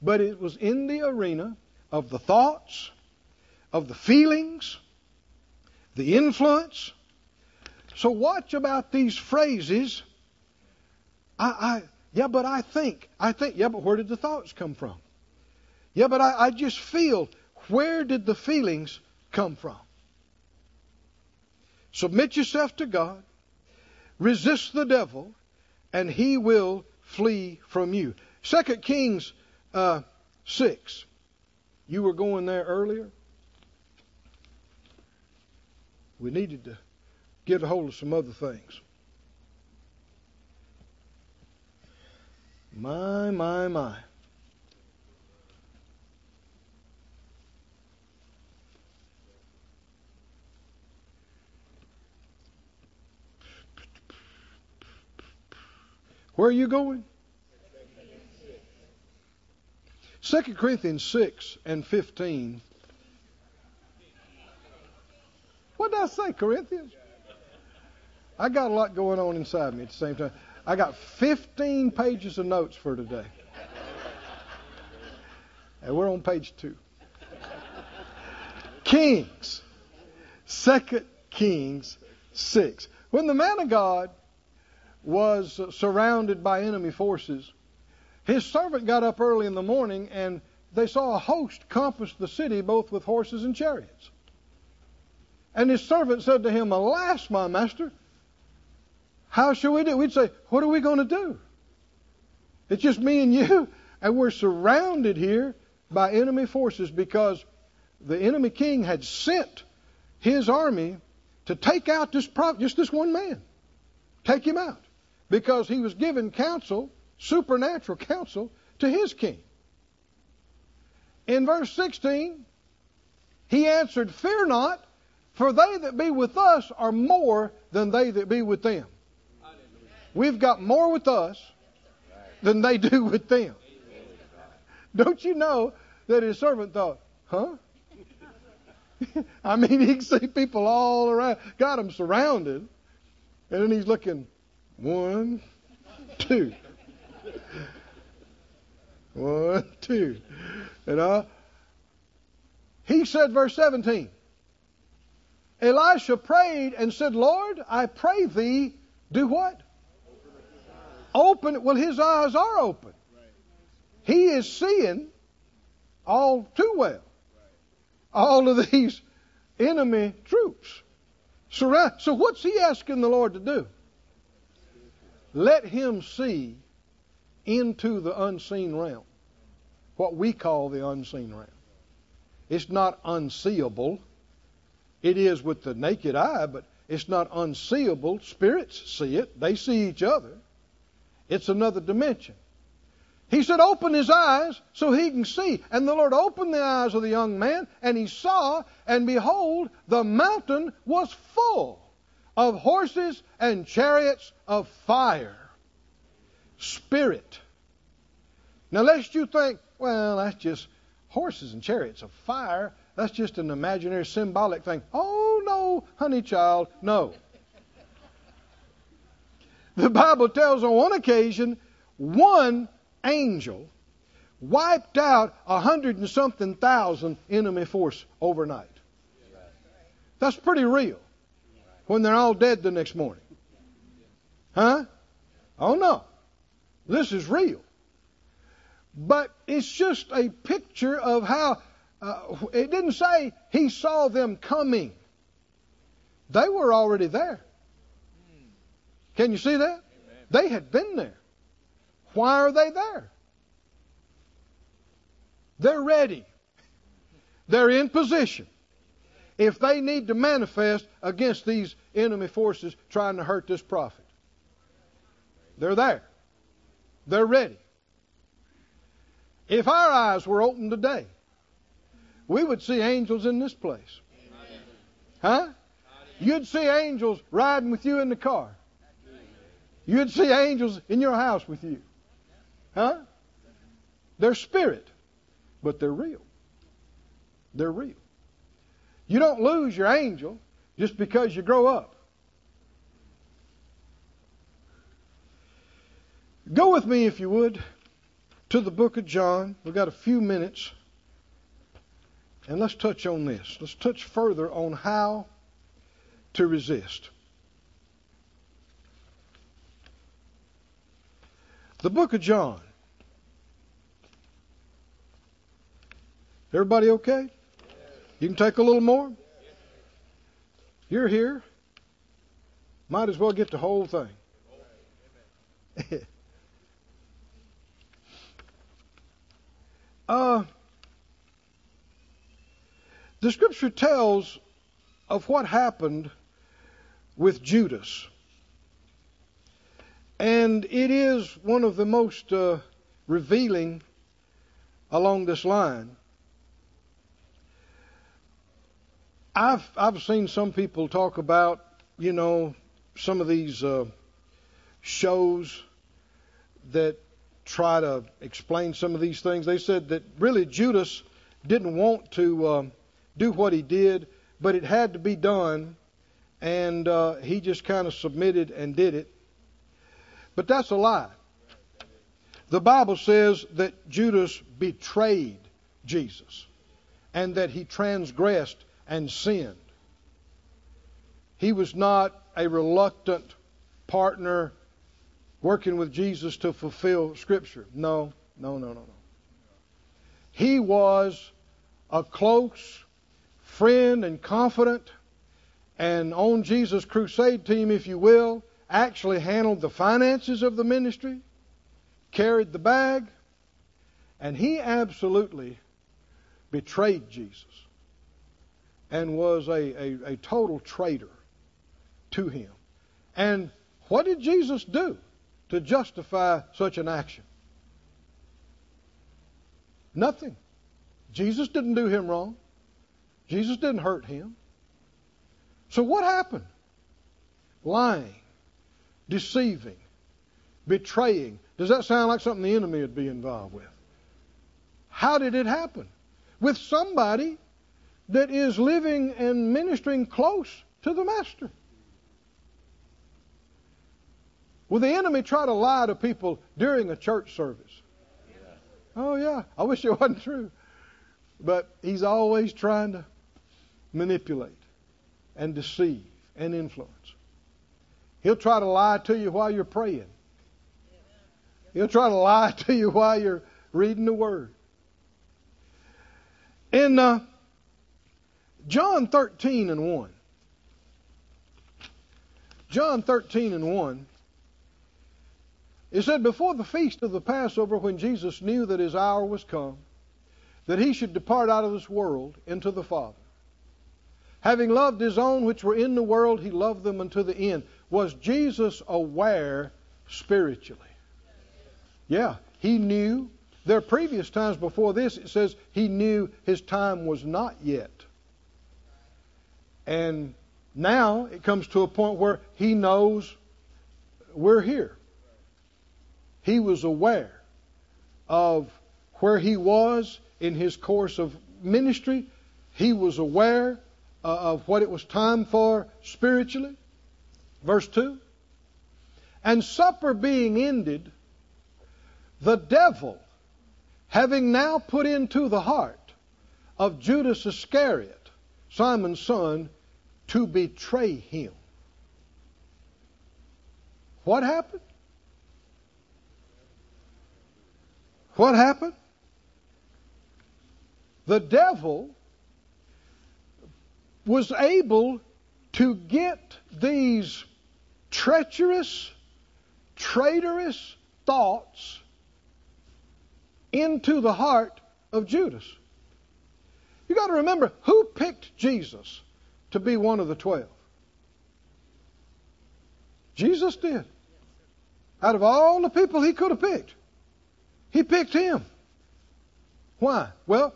But it was in the arena of the thoughts, of the feelings, the influence. So watch about these phrases. I, I yeah, but I think. I think. Yeah, but where did the thoughts come from? Yeah, but I, I just feel. Where did the feelings come from? Submit yourself to God, resist the devil, and he will flee from you. Second Kings uh, 6. You were going there earlier. We needed to get a hold of some other things. My, my, my. Where are you going? 2 Corinthians 6 and 15. What did I say, Corinthians? I got a lot going on inside me at the same time. I got 15 pages of notes for today. And we're on page two. Kings. Second Kings 6. When the man of God was surrounded by enemy forces, his servant got up early in the morning and they saw a host compass the city both with horses and chariots. And his servant said to him, Alas, my master, how shall we do? We'd say, What are we going to do? It's just me and you, and we're surrounded here by enemy forces because the enemy king had sent his army to take out this prophet, just this one man. Take him out. Because he was given counsel, supernatural counsel, to his king. In verse 16, he answered, Fear not, for they that be with us are more than they that be with them. We've got more with us than they do with them. Don't you know that his servant thought, huh? (laughs) I mean, he can see people all around, got them surrounded, and then he's looking, one, two. One, two. You uh, know? He said, verse 17, Elisha prayed and said, Lord, I pray thee, do what? Open. Well, his eyes are open. He is seeing all too well all of these enemy troops. Surround. So what's he asking the Lord to do? Let him see into the unseen realm. What we call the unseen realm. It's not unseeable. It is with the naked eye, but it's not unseeable. Spirits see it. They see each other. It's another dimension. He said, Open his eyes so he can see. And the Lord opened the eyes of the young man, and he saw, and behold, the mountain was full of horses and chariots of fire. Spirit. Now, lest you think, well, that's just horses and chariots of fire. That's just an imaginary symbolic thing. Oh, no, honey child, no. The Bible tells on one occasion, one angel wiped out a hundred and something thousand enemy force overnight. That's pretty real. When they're all dead the next morning. Huh? Oh no. This is real. But it's just a picture of how uh, it didn't say he saw them coming. They were already there. Can you see that? They had been there. Why are they there? They're ready. They're in position. If they need to manifest against these enemy forces trying to hurt this prophet, they're there. They're ready. If our eyes were open today, we would see angels in this place. Huh? You'd see angels riding with you in the car. You'd see angels in your house with you. Huh? They're spirit, but they're real. They're real. You don't lose your angel just because you grow up. Go with me, if you would, to the book of John. We've got a few minutes. And let's touch on this. Let's touch further on how to resist. The book of John. Everybody okay? You can take a little more? You're here. Might as well get the whole thing. (laughs) uh, the scripture tells of what happened with Judas. And it is one of the most uh, revealing along this line. I've I've seen some people talk about you know some of these uh, shows that try to explain some of these things. They said that really Judas didn't want to um, do what he did, but it had to be done, and uh, he just kind of submitted and did it. But that's a lie. The Bible says that Judas betrayed Jesus and that he transgressed and sinned. He was not a reluctant partner working with Jesus to fulfill Scripture. No, no, no, no, no. He was a close friend and confidant, and on Jesus' crusade team, if you will, actually handled the finances of the ministry, carried the bag, and he absolutely betrayed Jesus and was a, a, a total traitor to him. And what did Jesus do to justify such an action? Nothing. Jesus didn't do him wrong. Jesus didn't hurt him. So what happened? Lying, deceiving, betraying. Does that sound like something the enemy would be involved with? How did it happen? With somebody that is living and ministering close to the Master. Will the enemy try to lie to people during a church service? Oh, yeah. I wish it (laughs) wasn't true. But he's always trying to manipulate and deceive and influence. He'll try to lie to you while you're praying. He'll try to lie (laughs) to you while you're reading the Word. In uh, John 13 and 1, John 13 and 1, it said, Before the feast of the Passover, when Jesus knew that his hour was come, that he should depart out of this world into the Father. Having loved his own which were in the world, he loved them unto the end. Was Jesus aware spiritually? Yeah, he knew. There are previous times before this, it says he knew his time was not yet. And now it comes to a point where he knows we're here. He was aware of where he was in his course of ministry. He was aware uh, of what it was time for spiritually. Verse 2 And supper being ended, the devil, having now put into the heart of Judas Iscariot, Simon's son, to betray him. What happened? What happened? The devil was able to get these treacherous, traitorous thoughts into the heart of Judas. You got to remember who picked Jesus to be one of the twelve? Jesus did. Out of all the people he could have picked, he picked him. Why? Well,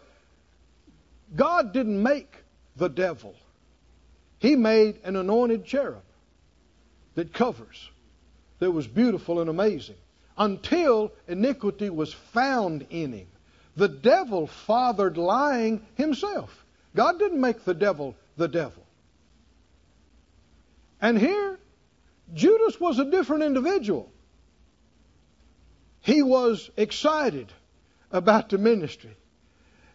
God didn't make the devil. He made an anointed cherub that covers, that was beautiful and amazing, until iniquity was found in him. The devil fathered lying himself. God didn't make the devil the devil. And here, Judas was a different individual. He was excited about the ministry.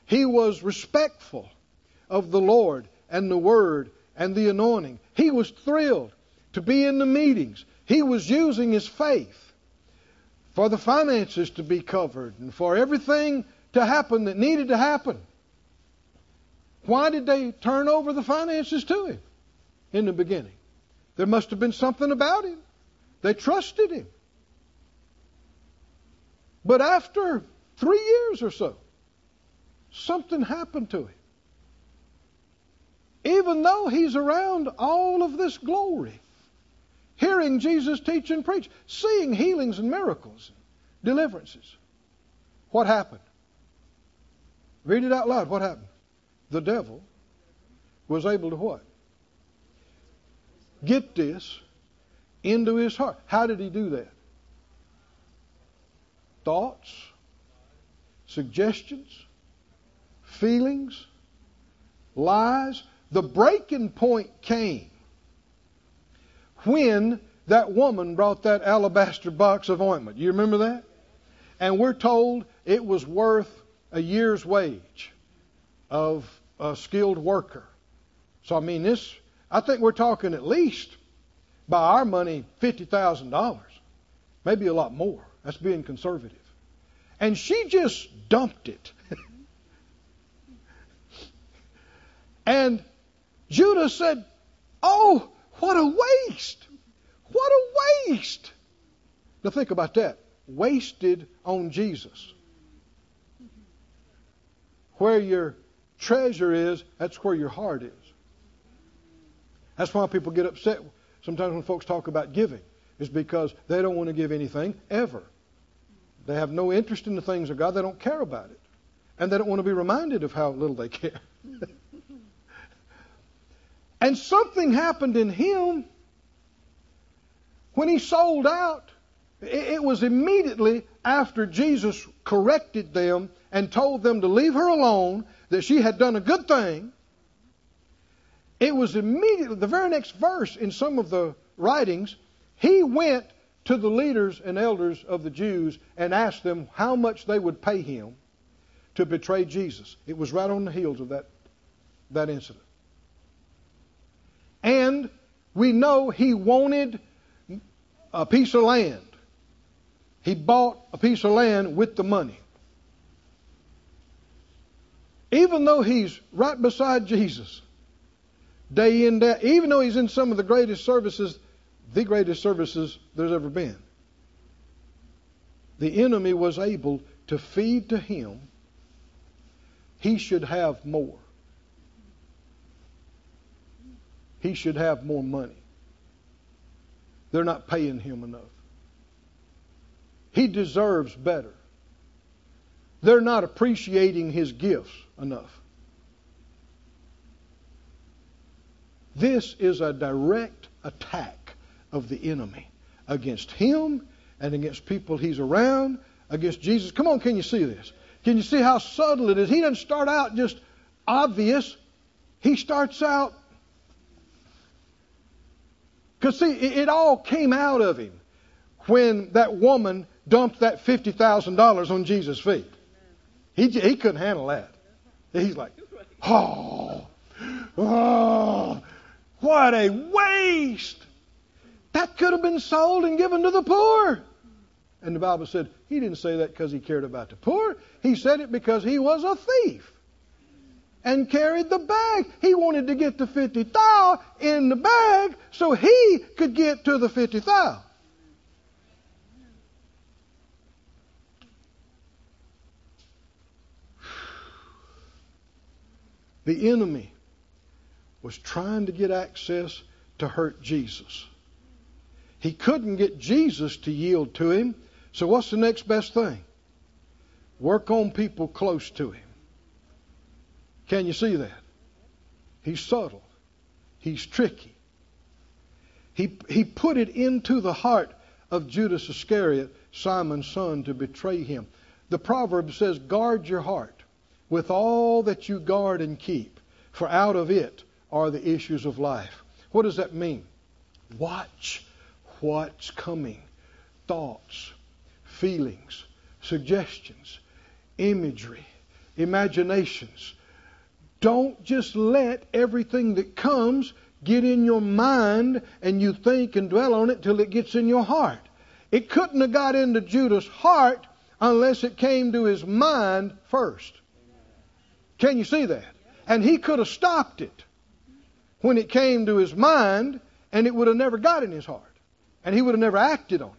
He was respectful of the Lord and the Word and the anointing. He was thrilled to be in the meetings. He was using his faith for the finances to be covered and for everything to happen that needed to happen. Why did they turn over the finances to him in the beginning? There must have been something about him. They trusted him. But after three years or so, something happened to him even though he's around all of this glory, hearing Jesus teach and preach, seeing healings and miracles, deliverances. What happened? Read it out loud. What happened? The devil was able to what? Get this into his heart. How did he do that? Thoughts, suggestions, feelings, lies. The breaking point came when that woman brought that alabaster box of ointment. You remember that? And we're told it was worth a year's wage of a skilled worker. So I mean this I think we're talking at least by our money fifty thousand dollars. Maybe a lot more. That's being conservative. And she just dumped it. (laughs) and Judah said, Oh, what a waste! What a waste! Now think about that. Wasted on Jesus. Where your treasure is, that's where your heart is. That's why people get upset sometimes when folks talk about giving, is because they don't want to give anything ever. They have no interest in the things of God. They don't care about it. And they don't want to be reminded of how little they care. (laughs) and something happened in him when he sold out. It was immediately after Jesus corrected them and told them to leave her alone, that she had done a good thing. It was immediately, the very next verse in some of the writings, he went to the leaders and elders of the Jews and asked them how much they would pay him to betray Jesus. It was right on the heels of that, that incident. And we know he wanted a piece of land. He bought a piece of land with the money. Even though he's right beside Jesus, day in, day even though he's in some of the greatest services the greatest services there's ever been. The enemy was able to feed to him. He should have more. He should have more money. They're not paying him enough. He deserves better. They're not appreciating his gifts enough. This is a direct attack of the enemy against him and against people he's around, against Jesus. Come on, can you see this? Can you see how subtle it is? He doesn't start out just obvious. He starts out because see, it, all came out of him when that woman dumped that fifty thousand dollars on Jesus' feet. He he couldn't handle that. He's like, oh, oh, what a waste! That could have been sold and given to the poor. And the Bible said he didn't say that because he cared about the poor. He said it because he was a thief and carried the bag. He wanted to get the 50 thou in the bag so he could get to the 50 thou. The enemy was trying to get access to hurt Jesus. He couldn't get Jesus to yield to him. So what's the next best thing? Work on people close to him. Can you see that? He's subtle. He's tricky. He, he put it into the heart of Judas Iscariot, Simon's son, to betray him. The proverb says, Guard your heart with all that you guard and keep, for out of it are the issues of life. What does that mean? Watch what's coming thoughts, feelings, suggestions, imagery, imaginations. Don't just let everything that comes get in your mind and you think and dwell on it till it gets in your heart. It couldn't have got into Judas' heart unless it came to his mind first. Can you see that? And he could have stopped it when it came to his mind and it would have never got in his heart and he would have never acted on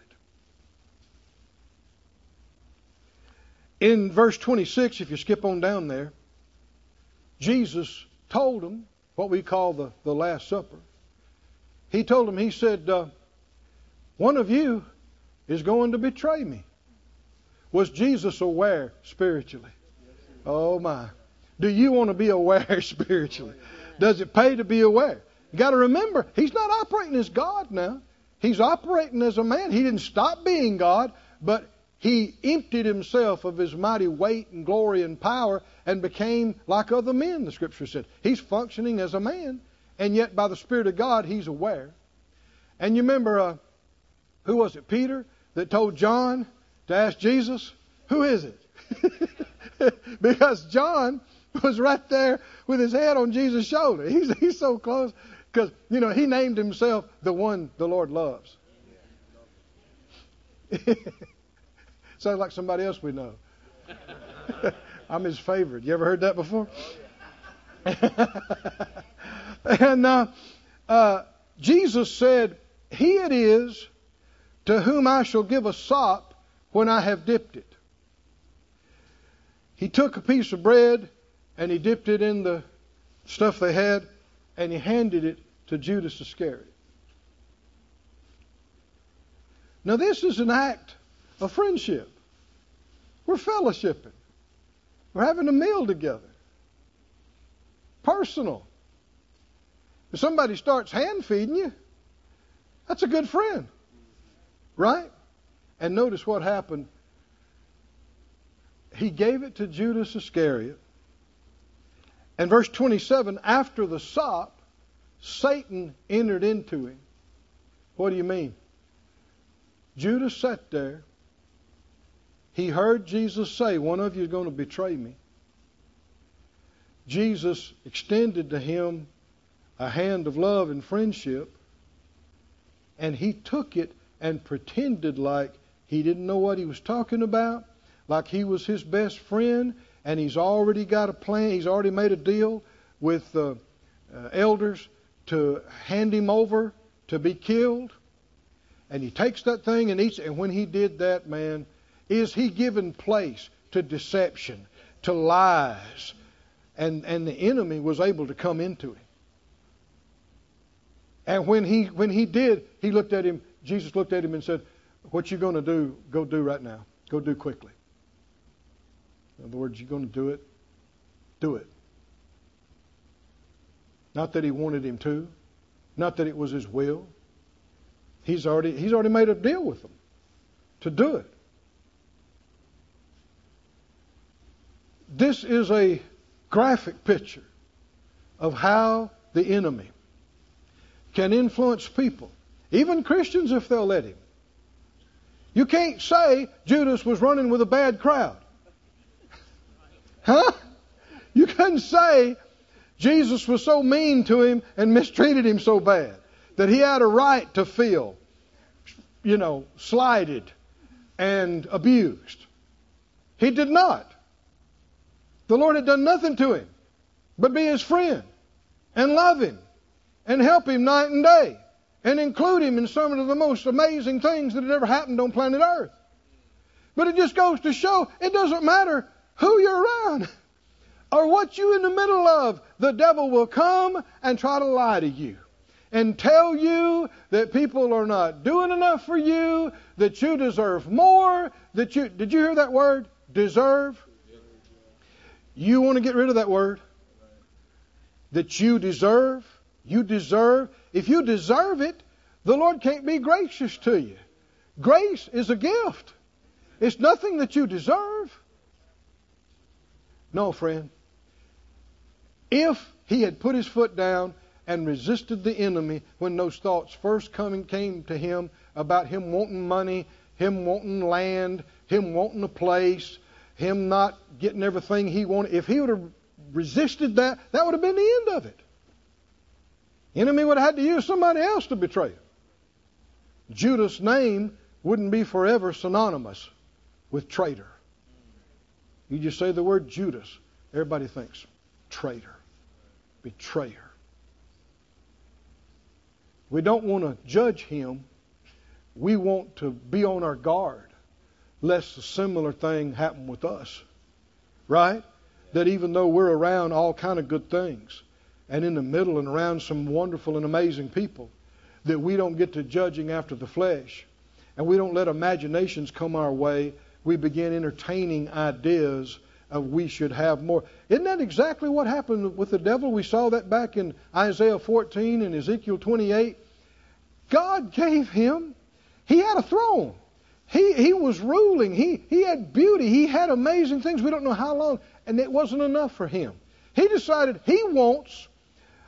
it. In verse 26, if you skip on down there, Jesus told them what we call the, the Last Supper. He told them, He said, uh, One of you is going to betray me. Was Jesus aware spiritually? Oh, my. Do you want to be aware (laughs) spiritually? Does it pay to be aware? You got to remember, He's not operating as God now. He's operating as a man. He didn't stop being God, but he emptied himself of his mighty weight and glory and power and became like other men, the scripture said. He's functioning as a man, and yet by the Spirit of God, he's aware. And you remember, uh, who was it? Peter that told John to ask Jesus? Who is it? (laughs) because John (laughs) was right there with his head on Jesus' shoulder. (laughs) He's, he's so close because, you know, he named himself the one the Lord loves. (laughs) Sounds like somebody else we know. I'm his favorite. You ever heard that before? and uh, uh, Jesus said, He it is to whom I shall give a sop when I have dipped it. He took a piece of bread and he dipped it in the stuff they had and he handed it to Judas Iscariot. Now, this is an act of friendship. We're fellowshipping, we're having a meal together. Personal. If somebody starts hand feeding you, that's a good friend. Right? And notice what happened. He gave it to Judas Iscariot. And verse 27 after the sop, Satan entered into him. What do you mean? Judas sat there. He heard Jesus say, One of you is going to betray me. Jesus extended to him a hand of love and friendship, and he took it and pretended like he didn't know what he was talking about, like he was his best friend, and he's already got a plan. He's already made a deal with the uh, elders to hand him over to be killed. And he takes that thing and eats it. And when he did that, man, is he given place to deception, to lies, and, and the enemy was able to come into him. And when he when he did, he looked at him. Jesus looked at him and said, "What you going to do? Go do right now. Go do quickly." In other words, you're going to do it. Do it. Not that he wanted him to, not that it was his will. He's already he's already made a deal with them to do it. This is a graphic picture of how the enemy can influence people, even Christians if they'll let him. You can't say Judas was running with a bad crowd. Huh? You couldn't say Jesus was so mean to him and mistreated him so bad that he had a right to feel, you know, slighted and abused. He did not. The Lord had done nothing to him but be his friend and love him and help him night and day and include him in some of the most amazing things that had ever happened on planet Earth. But it just goes to show it doesn't matter who you're around or what you're in the middle of, the devil will come and try to lie to you and tell you that people are not doing enough for you, that you deserve more, that you did you hear that word? Deserve? You want to get rid of that word? That you deserve? You deserve. If you deserve it, the Lord can't be gracious to you. Grace is a gift. It's nothing that you deserve. No, friend. If he had put his foot down and resisted the enemy when those thoughts first coming came to him about him wanting money, him wanting land, him wanting a place, him not getting everything he wanted, if he would have resisted that, that would have been the end of it. Enemy would have had to use somebody else to betray him. Judas' name wouldn't be forever synonymous with traitor. You just say the word Judas, everybody thinks traitor, betrayer. We don't want to judge him. We want to be on our guard lest a similar thing happen with us. Right? That even though we're around all kind of good things and in the middle and around some wonderful and amazing people, that we don't get to judging after the flesh and we don't let imaginations come our way. We begin entertaining ideas of we should have more. Isn't that exactly what happened with the devil? We saw that back in Isaiah 14 and Ezekiel 28. God gave him, he had a throne. He, he was ruling. He, he had beauty. He had amazing things. We don't know how long. And it wasn't enough for him. He decided he wants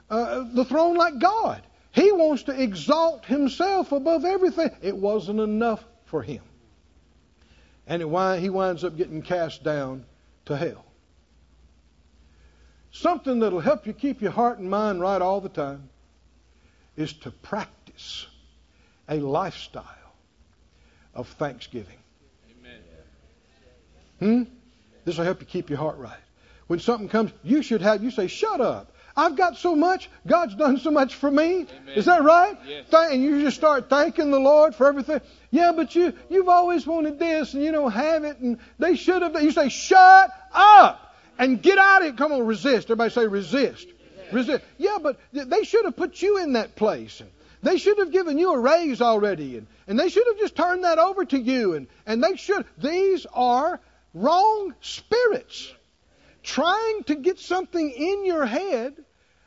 uh, the throne like God. He wants to exalt himself above everything. It wasn't enough for him. And he winds up getting cast down to hell. Something that'll help you keep your heart and mind right all the time is to practice a lifestyle of thanksgiving. Amen. Hmm? This will help you keep your heart right. When something comes, you should have, you say, shut up. I've got so much. God's done so much for me. Amen. Is that right? Yes. And you just start thanking the Lord for everything. Yeah, but you you've always wanted this and you don't have it and they should have. You say, shut up and get out of it. Come on, resist. Everybody say resist. Resist. Yeah, but they should have put you in that place. They should have given you a raise already. And, and they should have just turned that over to you. And, and they should. These are wrong spirits trying to get something in your head,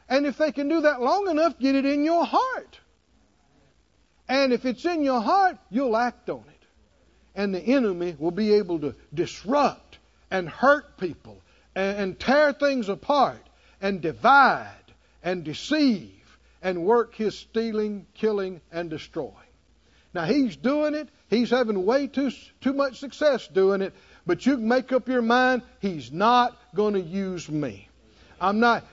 and if they can do that long enough, get it in your heart. And if it's in your heart, you'll act on it. And the enemy will be able to disrupt and hurt people and, and tear things apart and divide and deceive and work his stealing, killing, and destroying. Now he's doing it. He's having way too too much success doing it. But you make up your mind, he's not going to use me. I'm not,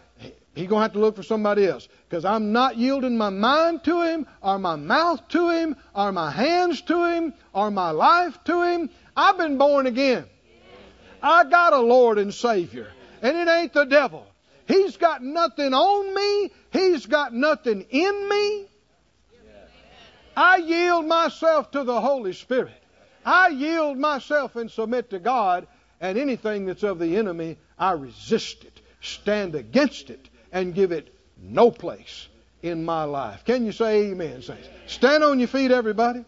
he's going to have to look for somebody else. Because I'm not yielding my mind to him, or my mouth to him, or my hands to him, or my life to him. I've been born again. I got a Lord and Savior. And it ain't the devil. He's got nothing on me. He's got nothing in me. I yield myself to the Holy Spirit. I yield myself and submit to God, and anything that's of the enemy, I resist it, stand against it, and give it no place in my life. Can you say amen, saints? Stand on your feet, everybody.